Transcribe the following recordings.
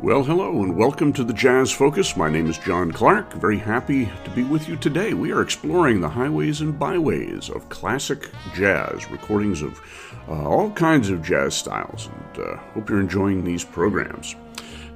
Well, hello, and welcome to the Jazz Focus. My name is John Clark. Very happy to be with you today. We are exploring the highways and byways of classic jazz, recordings of uh, all kinds of jazz styles, and uh, hope you're enjoying these programs.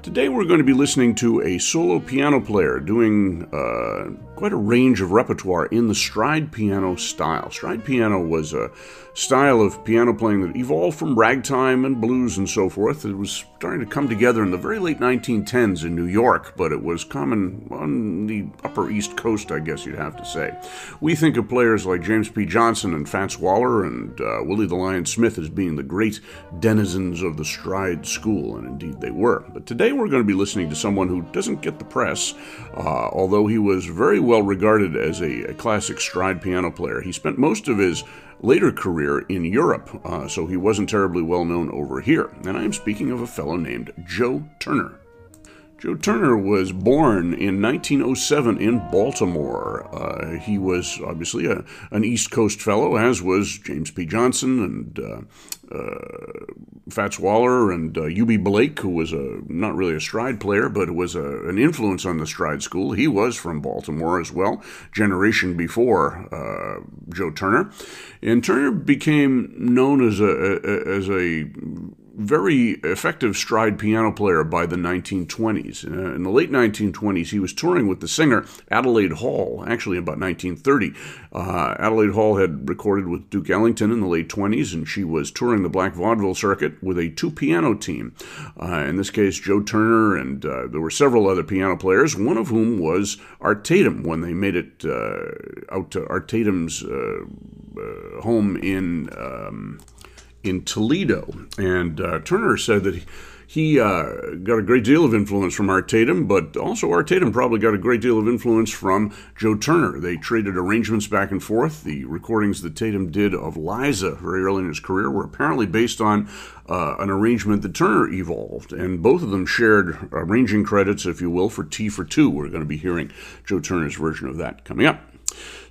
Today we're going to be listening to a solo piano player doing uh, quite a range of repertoire in the stride piano style. Stride piano was a style of piano playing that evolved from ragtime and blues and so forth. It was starting to come together in the very late 1910s in New York, but it was common on the Upper East Coast, I guess you'd have to say. We think of players like James P. Johnson and Fats Waller and uh, Willie the Lion Smith as being the great denizens of the stride school, and indeed they were. But today we're going to be listening to someone who doesn't get the press, uh, although he was very well regarded as a, a classic stride piano player. He spent most of his later career in Europe, uh, so he wasn't terribly well known over here. And I am speaking of a fellow named Joe Turner. Joe Turner was born in 1907 in Baltimore. Uh, he was obviously a, an East Coast fellow, as was James P. Johnson and uh, uh, Fats Waller and uh, Eubie Blake, who was a not really a stride player, but was a, an influence on the stride school. He was from Baltimore as well, generation before uh, Joe Turner, and Turner became known as a, a as a very effective stride piano player by the 1920s. Uh, in the late 1920s, he was touring with the singer Adelaide Hall, actually about 1930. Uh, Adelaide Hall had recorded with Duke Ellington in the late 20s, and she was touring the black vaudeville circuit with a two piano team. Uh, in this case, Joe Turner, and uh, there were several other piano players, one of whom was Art Tatum when they made it uh, out to Art Tatum's uh, home in. Um, in Toledo. And uh, Turner said that he, he uh, got a great deal of influence from Art Tatum, but also Art Tatum probably got a great deal of influence from Joe Turner. They traded arrangements back and forth. The recordings that Tatum did of Liza very early in his career were apparently based on uh, an arrangement that Turner evolved, and both of them shared arranging credits, if you will, for Tea for Two. We're going to be hearing Joe Turner's version of that coming up.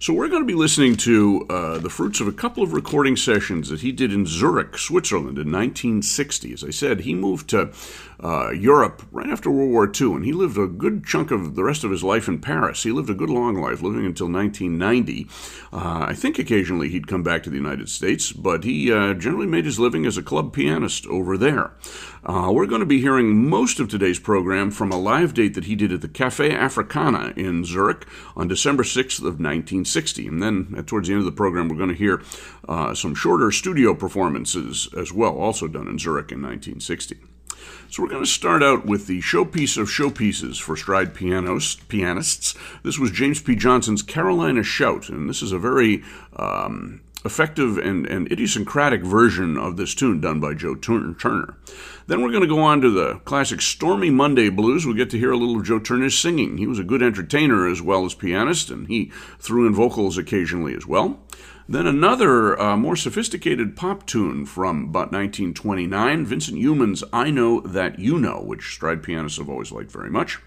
So, we're going to be listening to uh, the fruits of a couple of recording sessions that he did in Zurich, Switzerland in 1960. As I said, he moved to uh, Europe right after World War II, and he lived a good chunk of the rest of his life in Paris. He lived a good long life, living until 1990. Uh, I think occasionally he'd come back to the United States, but he uh, generally made his living as a club pianist over there. Uh, we're going to be hearing most of today's program from a live date that he did at the Cafe Africana in Zurich on December 6th of 1960. And then uh, towards the end of the program, we're going to hear uh, some shorter studio performances as well, also done in Zurich in 1960. So we're going to start out with the showpiece of showpieces for stride pianos, pianists. This was James P. Johnson's Carolina Shout, and this is a very um, effective and, and idiosyncratic version of this tune done by Joe Turner. Then we're going to go on to the classic Stormy Monday Blues. We'll get to hear a little of Joe Turner's singing. He was a good entertainer as well as pianist, and he threw in vocals occasionally as well. Then another uh, more sophisticated pop tune from about 1929, Vincent Youmans' I Know That You Know, which stride pianists have always liked very much.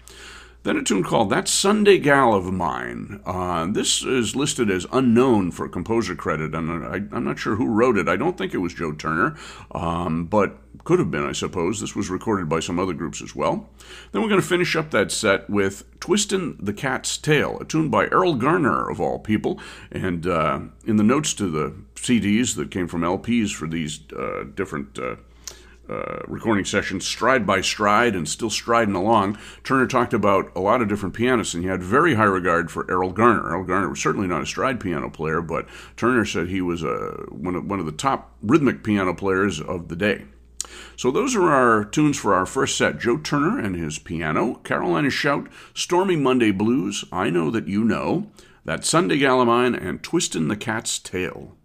Then a tune called That Sunday Gal of Mine. Uh, this is listed as unknown for composer credit, and I, am not sure who wrote it. I don't think it was Joe Turner, um, but could have been, I suppose. This was recorded by some other groups as well. Then we're going to finish up that set with Twistin' the Cat's Tail, a tune by Erroll Garner, of all people. And uh, in the notes to the CDs that came from LPs for these uh, different uh, recording sessions, stride by stride, and still striding along. Turner talked about a lot of different pianists, and he had very high regard for Erroll Garner. Erroll Garner was certainly not a stride piano player, but Turner said he was a, uh, one, of, one of the top rhythmic piano players of the day. So those are our tunes for our first set. Joe Turner and his piano, Carolina Shout, Stormy Monday Blues, I Know That You Know, That Sunday Gal of Mine, and Twistin' the Cat's Tail.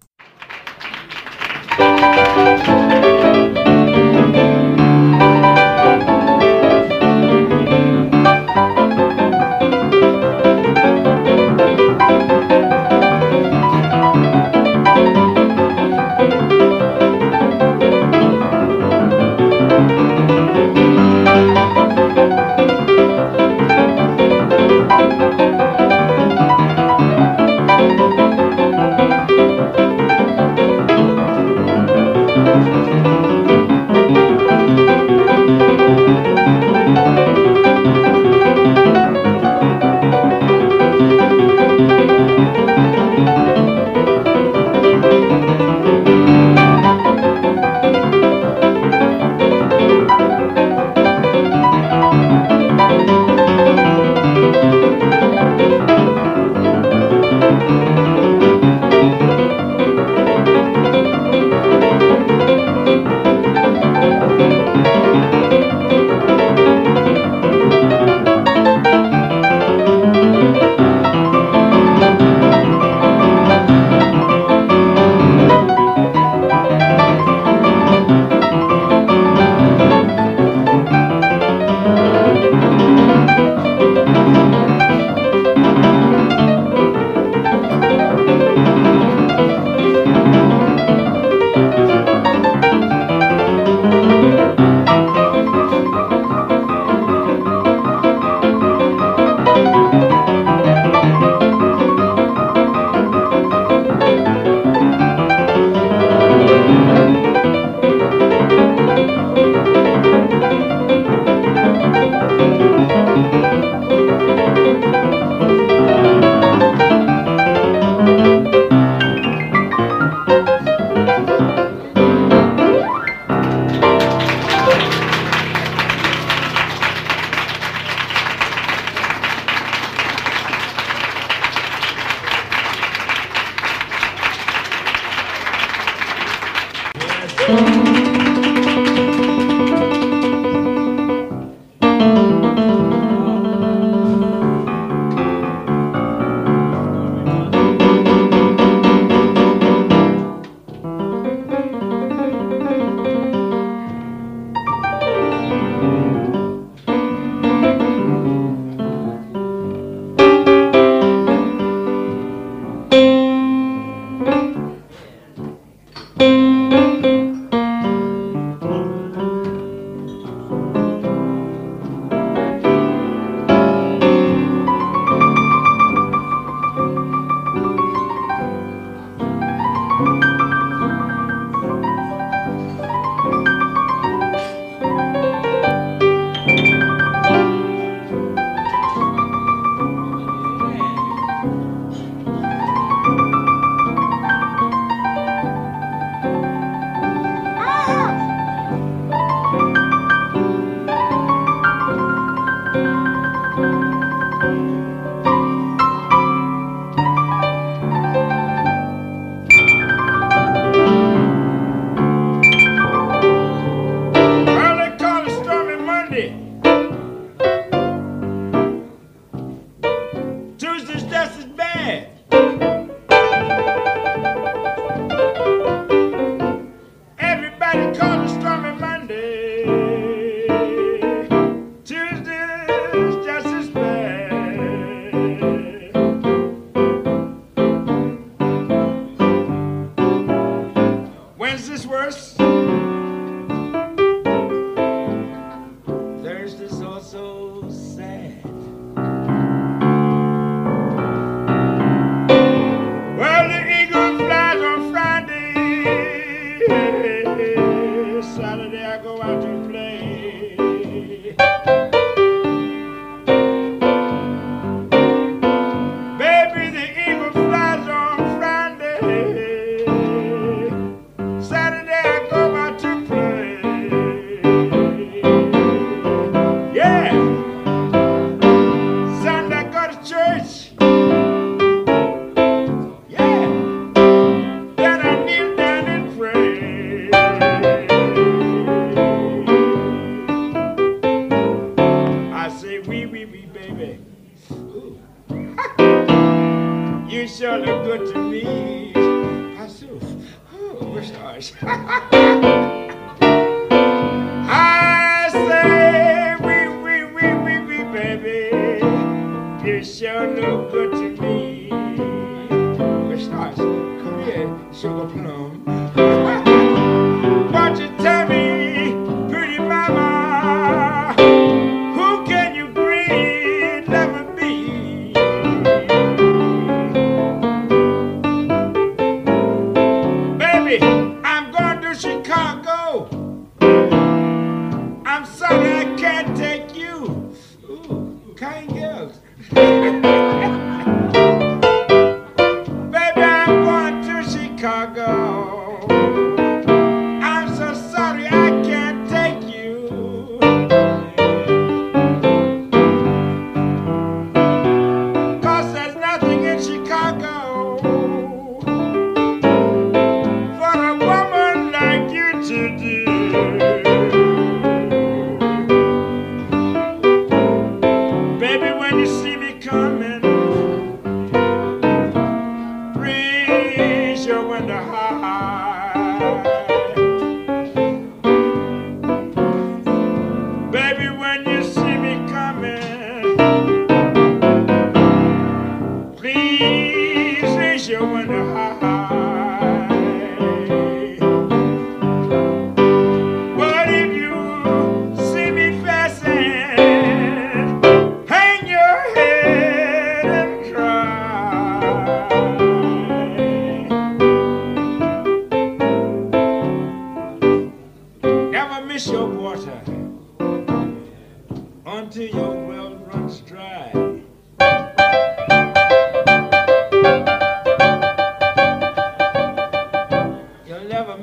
음.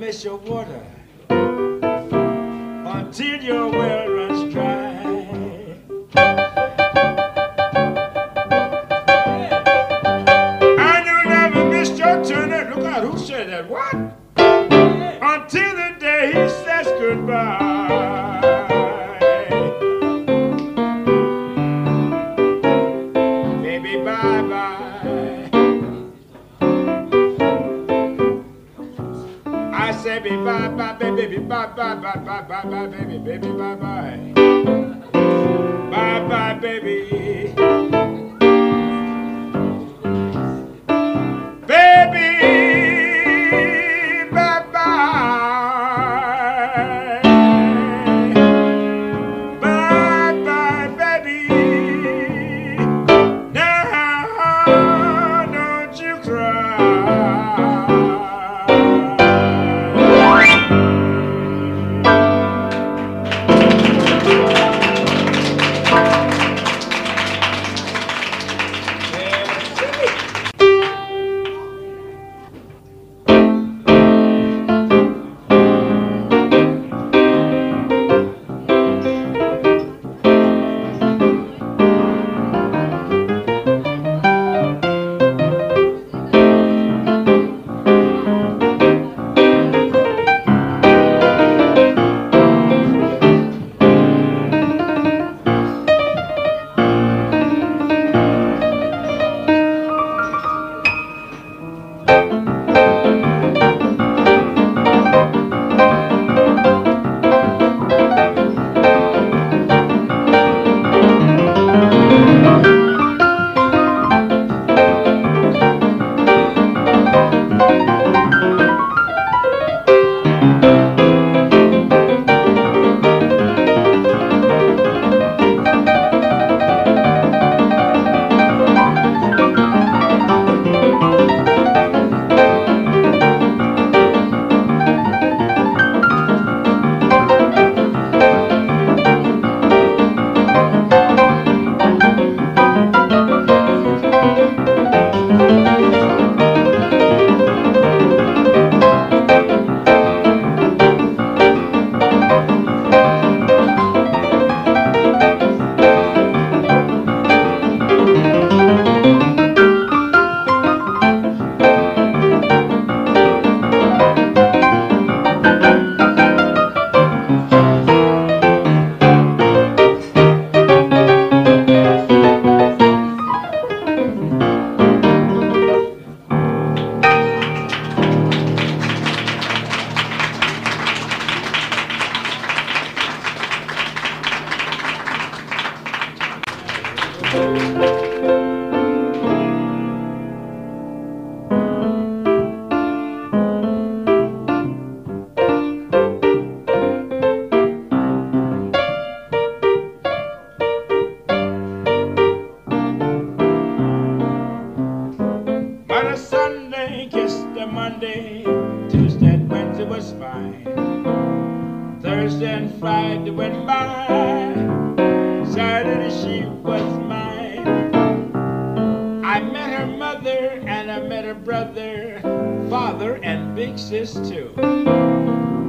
Miss your water. Until your well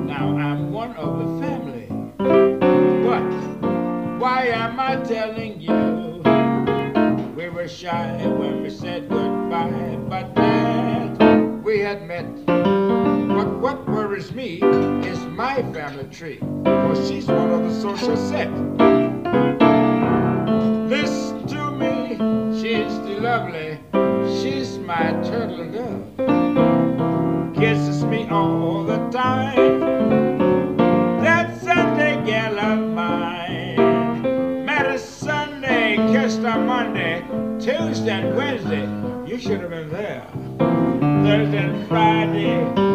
Now I'm one of the family, but why am I telling you? We were shy when we said goodbye, but glad we had met. But what worries me is my family tree, for she's one of the social set. Listen to me, she's the lovely, she's my turtle dove. Kisses me all the time. That Sunday gal of mine. Met a Sunday, kissed a Monday, Tuesday and Wednesday. You should have been there. Thursday and Friday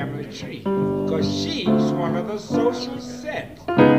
family tree, cause she's one of the social set.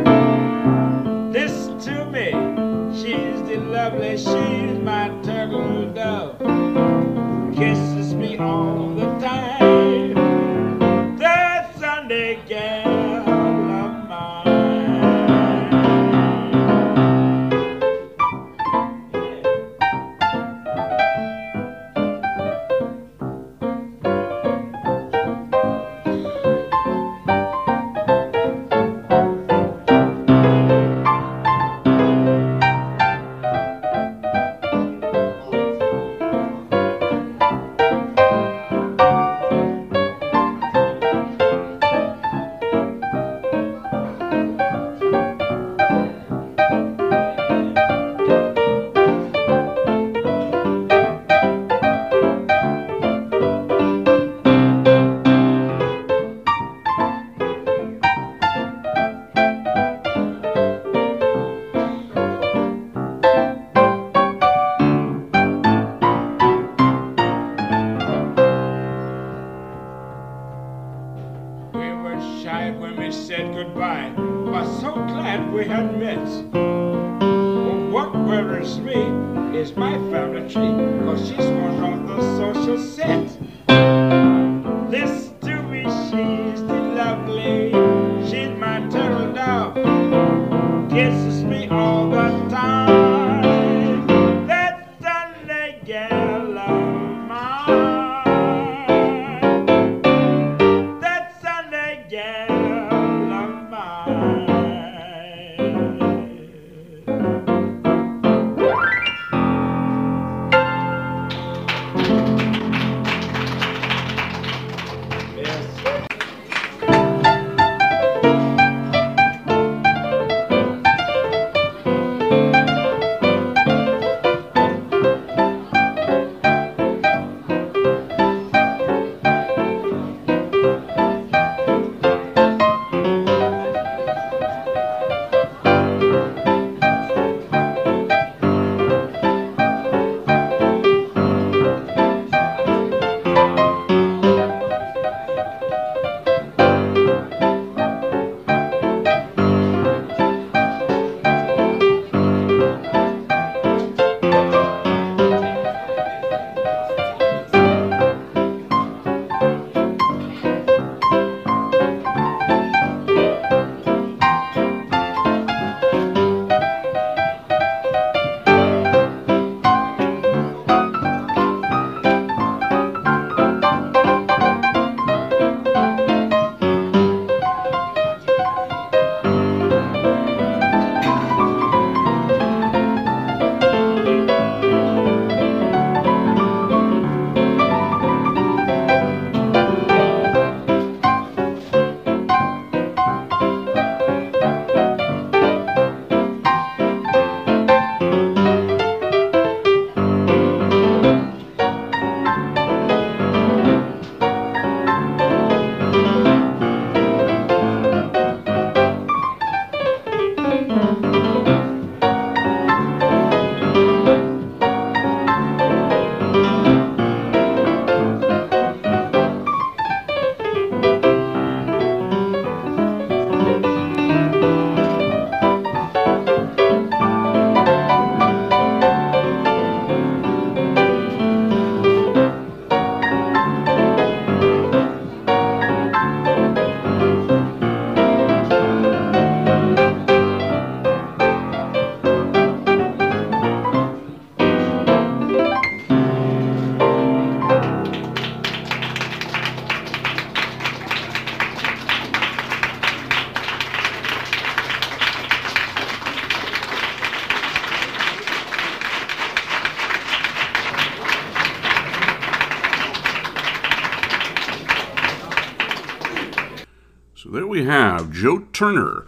So there we have Joe Turner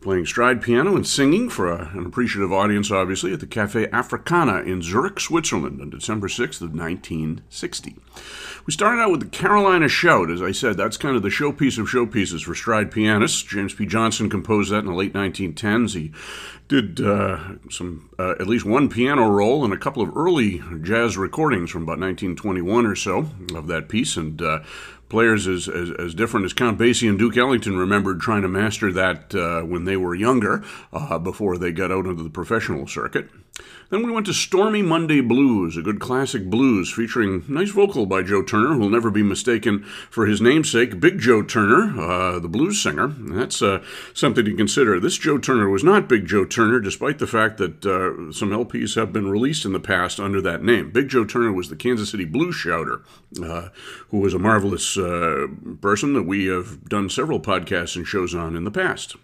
playing stride piano and singing for a, an appreciative audience, obviously, at the Cafe Africana in Zurich, Switzerland on December 6th of 1960. We started out with the Carolina Shout. As I said, that's kind of the showpiece of showpieces for stride pianists. James P. Johnson composed that in the late 1910s. He did uh, some, uh, at least one piano roll and a couple of early jazz recordings from about 1921 or so of that piece. And uh, players as, as, as, different as Count Basie and Duke Ellington remembered trying to master that uh, when they were younger uh, before they got out into the professional circuit. Then we went to Stormy Monday Blues, a good classic blues featuring nice vocal by Joe Turner, who will never be mistaken for his namesake, Big Joe Turner, uh, the blues singer. That's uh, something to consider. This Joe Turner was not Big Joe Turner, despite the fact that uh, some LPs have been released in the past under that name. Big Joe Turner was the Kansas City blues shouter, uh, who was a marvelous uh, person that we have done several podcasts and shows on in the past.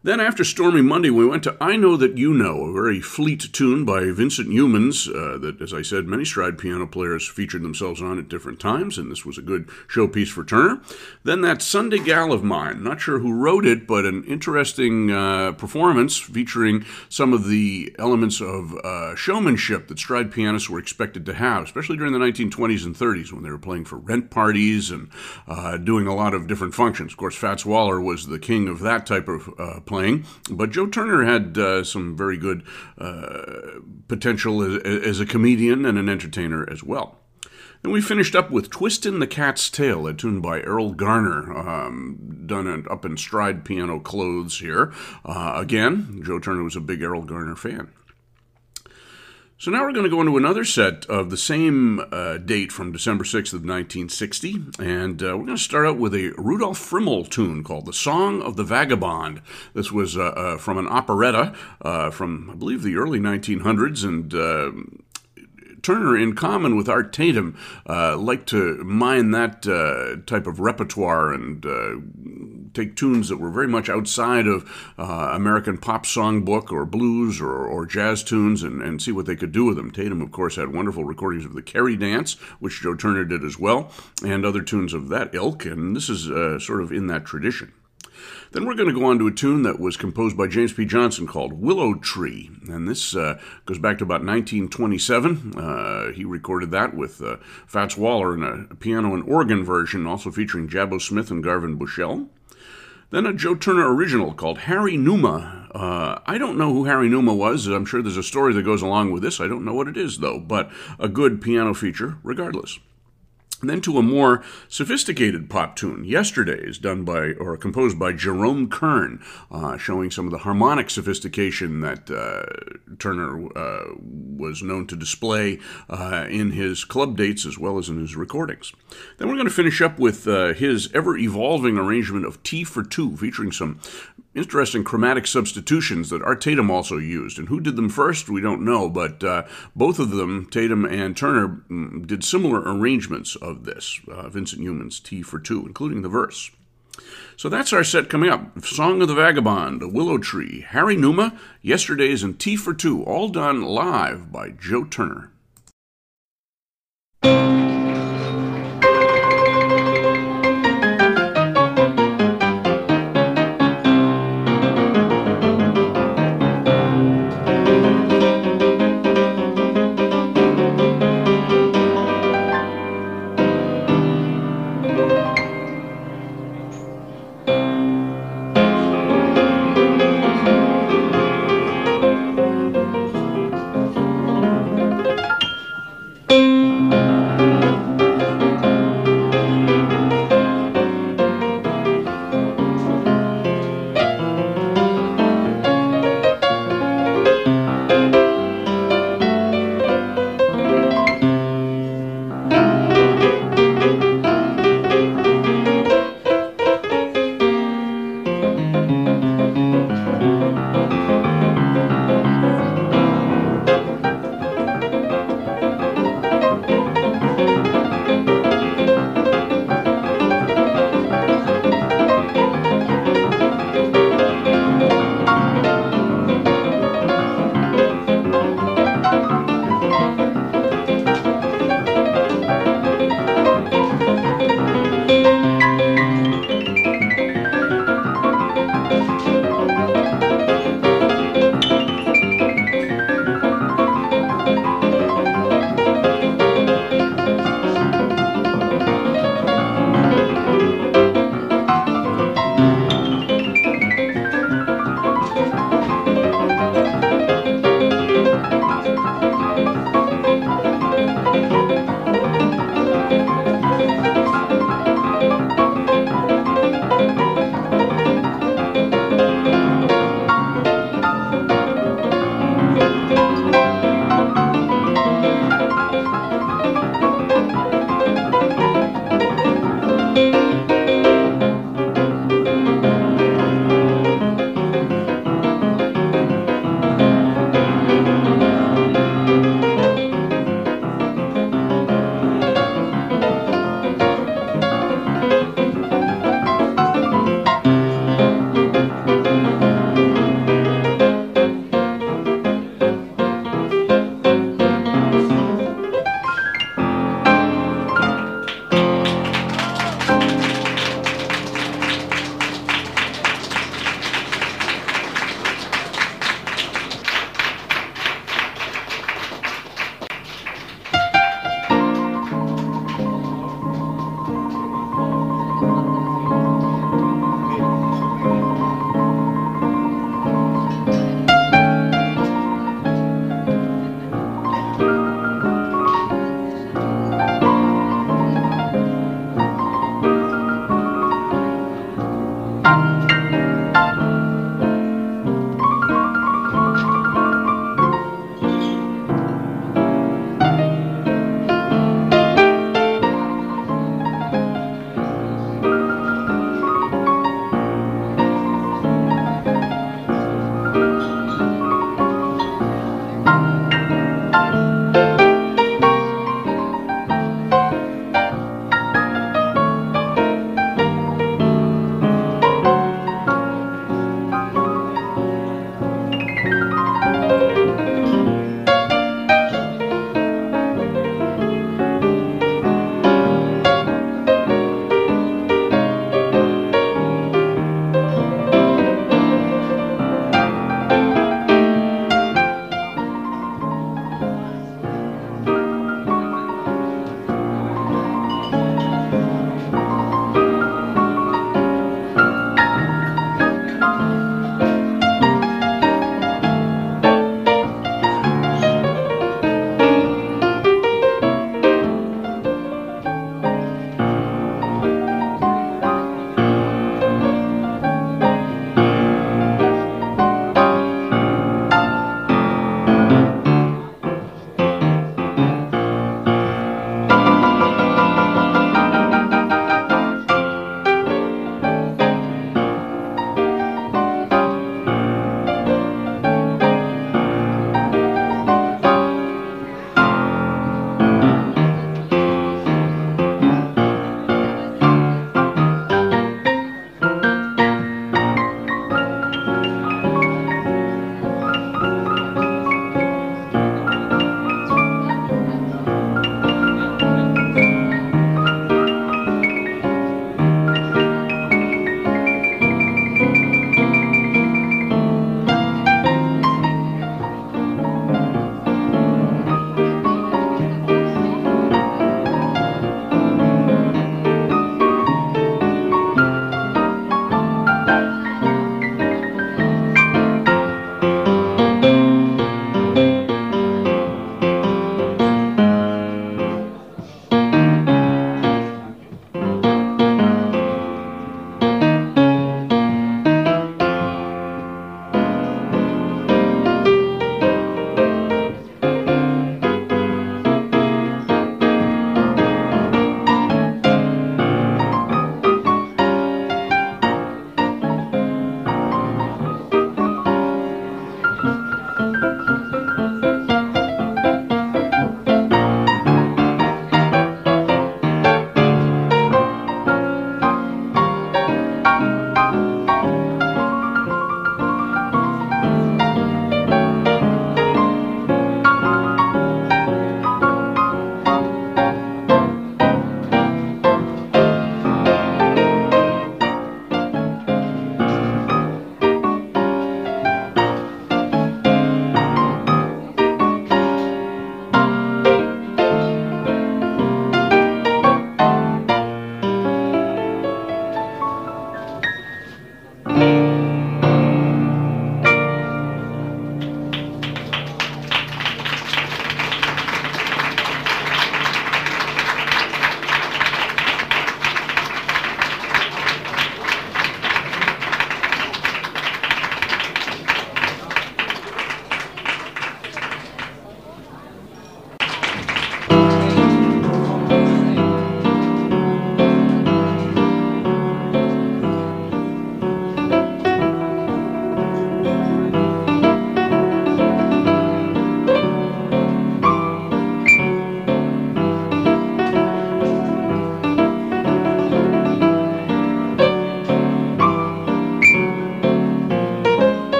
Then, after Stormy Monday, we went to I Know That You Know, a very fleet tune by Vincent Youmans uh, that, as I said, many stride piano players featured themselves on at different times, and this was a good showpiece for Turner. Then, that Sunday Gal of Mine, not sure who wrote it, but an interesting uh, performance featuring some of the elements of uh, showmanship that stride pianists were expected to have, especially during the 1920s and 30s when they were playing for rent parties and uh, doing a lot of different functions. Of course, Fats Waller was the king of that type of uh, playing. But Joe Turner had uh, some very good uh, potential as, as, a comedian and an entertainer as well. Then we finished up with Twistin' the Cat's Tail, a tune by Erroll Garner, um, done up in stride piano clothes here. Uh, again, Joe Turner was a big Erroll Garner fan. So now we're going to go into another set of the same uh, date from December 6th of 1960, and uh, we're going to start out with a Rudolf Friml tune called "The Song of the Vagabond." This was uh, uh from an operetta uh, from, I believe, the early 1900s, and uh, Turner, in common with Art Tatum, uh, liked to mine that uh, type of repertoire and uh, take tunes that were very much outside of uh, American pop songbook or blues or, or jazz tunes and, and, see what they could do with them. Tatum, of course, had wonderful recordings of the Kerry Dance, which Joe Turner did as well, and other tunes of that ilk, and this is uh, sort of in that tradition. Then we're going to go on to a tune that was composed by James P. Johnson called Willow Tree. And this uh, goes back to about 1927. Uh, he recorded that with uh, Fats Waller in a piano and organ version, also featuring Jabbo Smith and Garvin Bushell. Then a Joe Turner original called Harry Numa. Uh, I don't know who Harry Numa was. I'm sure there's a story that goes along with this. I don't know what it is, though, but a good piano feature regardless. And then to a more sophisticated pop tune, Yesterdays, done by or composed by Jerome Kern, uh, showing some of the harmonic sophistication that uh, Turner uh, was known to display uh, in his club dates as well as in his recordings. Then we're going to finish up with uh, his ever evolving arrangement of Tea for Two, featuring some interesting chromatic substitutions that Art Tatum also used. And who did them first, we don't know, but uh, both of them, Tatum and Turner, mm, did similar arrangements of this. Uh, Vincent Youmans' Tea for Two, including the verse. So that's our set coming up. Song of the Vagabond, Willow Tree, Harry Numa, Yesterdays, and Tea for Two, all done live by Joe Turner.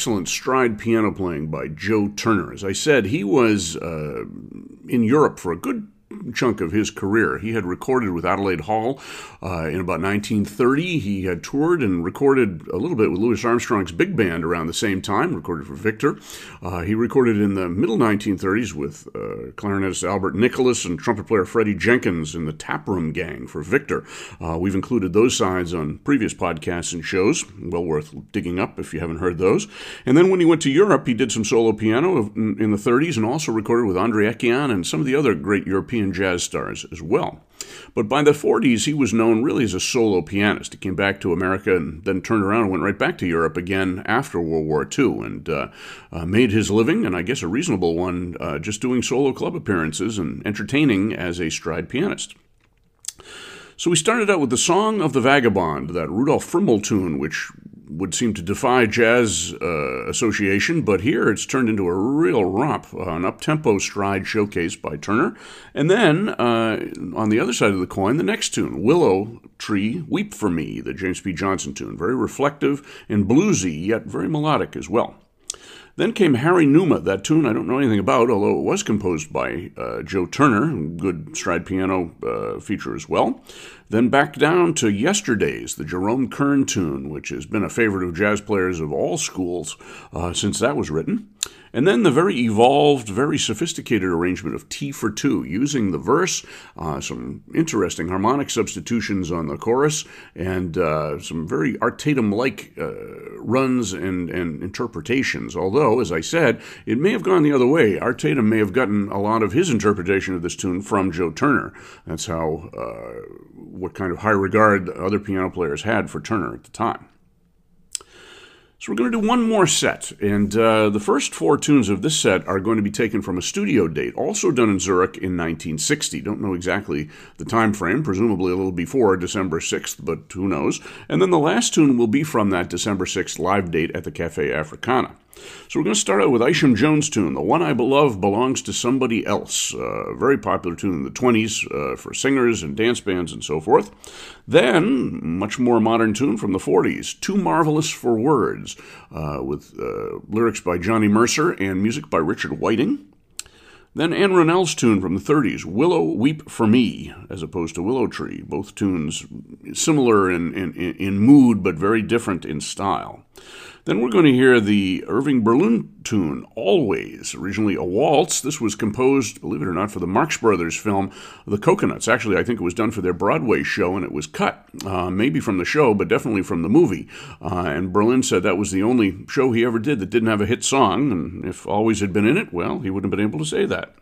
Excellent stride piano playing by Joe Turner. As I said, he was uh, in Europe for a good chunk of his career. He had recorded with Adelaide Hall uh, in about 1930. He had toured and recorded a little bit with Louis Armstrong's big band around the same time, recorded for Victor. Uh, he recorded in the middle 1930s with uh, clarinetist Albert Nicholas and trumpet player Freddie Jenkins in the Taproom Gang for Victor. Uh, we've included those sides on previous podcasts and shows, well worth digging up if you haven't heard those. And then when he went to Europe, he did some solo piano in the 30s and also recorded with Andre Ekyan and some of the other great European jazz stars as well. But by the 40s, he was known really as a solo pianist. He came back to America and then turned around and went right back to Europe again after World War II and uh, uh, made his living, and I guess a reasonable one, uh, just doing solo club appearances and entertaining as a stride pianist. So we started out with the Song of the Vagabond, that Rudolf Friml tune, which would seem to defy jazz uh, association, but here it's turned into a real romp, an up-tempo stride showcase by Turner. And then uh, on the other side of the coin, the next tune, Willow Tree Weep for Me, the James P. Johnson tune, very reflective and bluesy, yet very melodic as well. Then came Harry Numa, that tune I don't know anything about, although it was composed by uh, Joe Turner, good stride piano uh, feature as well. Then back down to Yesterdays, the Jerome Kern tune, which has been a favorite of jazz players of all schools uh, since that was written. And then the very evolved, very sophisticated arrangement of Tea for Two, using the verse, uh, some interesting harmonic substitutions on the chorus, and uh, some very Art Tatum like uh, runs and, and interpretations. Although, as I said, it may have gone the other way. Art Tatum may have gotten a lot of his interpretation of this tune from Joe Turner. That's how, uh, what kind of high regard other piano players had for Turner at the time. So we're going to do one more set, and uh, the first four tunes of this set are going to be taken from a studio date, also done in Zurich in 1960. Don't know exactly the time frame, presumably a little before December 6th, but who knows. And then the last tune will be from that December 6th live date at the Cafe Africana. So we're going to start out with Isham Jones' tune. The One I Love Belongs to Somebody Else. A very popular tune in the 20s uh, for singers and dance bands and so forth. Then, much more modern tune from the 40s, Too Marvelous for Words, uh, with uh, lyrics by Johnny Mercer and music by Richard Whiting. Then Ann Ronell's tune from the 30s, Willow Weep for Me, as opposed to Willow Tree. Both tunes similar in, in, in mood, but very different in style. Then we're going to hear the Irving Berlin tune, Always, originally a waltz. This was composed, believe it or not, for the Marx Brothers film, The Cocoanuts. Actually, I think it was done for their Broadway show, and it was cut, uh, maybe from the show, but definitely from the movie. Uh, and Berlin said that was the only show he ever did that didn't have a hit song, and if Always had been in it, well, he wouldn't have been able to say that.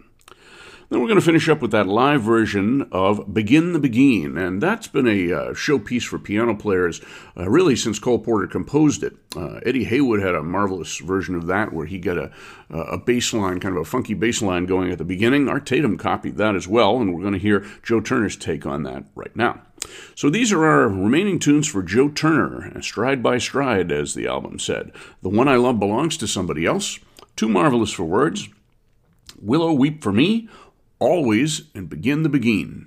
Then we're going to finish up with that live version of Begin the Beguine, and that's been a uh, showpiece for piano players uh, really since Cole Porter composed it. Uh, Eddie Heywood had a marvelous version of that where he got a, a bass line, kind of a funky bass line going at the beginning. Art Tatum copied that as well, and we're going to hear Joe Turner's take on that right now. So these are our remaining tunes for Joe Turner, stride by stride, as the album said. The one I love belongs to somebody else. Too marvelous for words. Willow Weep for Me, always and begin the Beguine.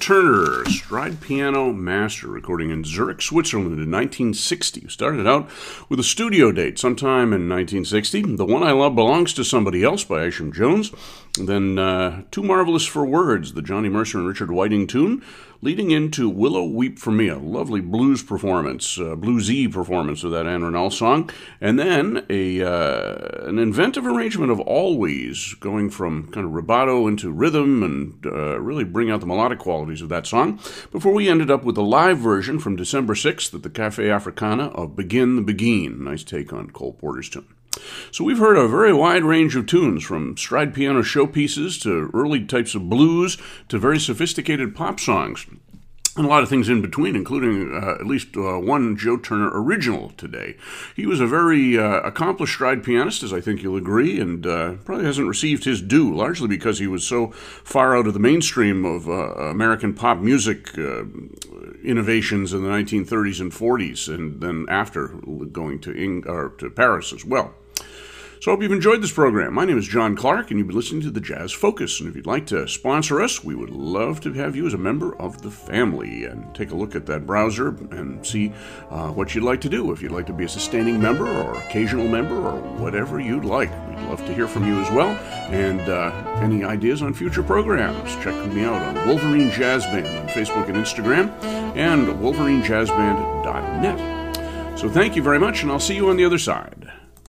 Turner, stride piano master, recording in Zurich, Switzerland in 1960. Started out with a studio date sometime in 1960. The One I Love Belongs to Somebody Else by Isham Jones. Then uh, Too Marvelous for Words, the Johnny Mercer and Richard Whiting tune leading into Willow Weep for Me, a lovely blues performance, uh, bluesy performance of that Ann Ronell song, and then a uh, an inventive arrangement of Always, going from kind of rubato into rhythm and uh, really bring out the melodic qualities of that song, before we ended up with a live version from December 6th at the Cafe Africana of Begin the Beguine. Nice take on Cole Porter's tune. So we've heard a very wide range of tunes, from stride piano showpieces to early types of blues to very sophisticated pop songs. And a lot of things in between, including uh, at least uh, one Joe Turner original today. He was a very uh, accomplished stride pianist, as I think you'll agree, and uh, probably hasn't received his due, largely because he was so far out of the mainstream of uh, American pop music uh, innovations in the 1930s and 40s, and then after going to, Eng- to Paris as well. So I hope you've enjoyed this program. My name is John Clark, and you've been listening to the Jazz Focus. And if you'd like to sponsor us, we would love to have you as a member of the family. And take a look at that browser and see uh, what you'd like to do. If you'd like to be a sustaining member or occasional member or whatever you'd like, we'd love to hear from you as well. And uh, any ideas on future programs, check me out on Wolverine Jazz Band on Facebook and Instagram and wolverinejazzband.net. So thank you very much, and I'll see you on the other side.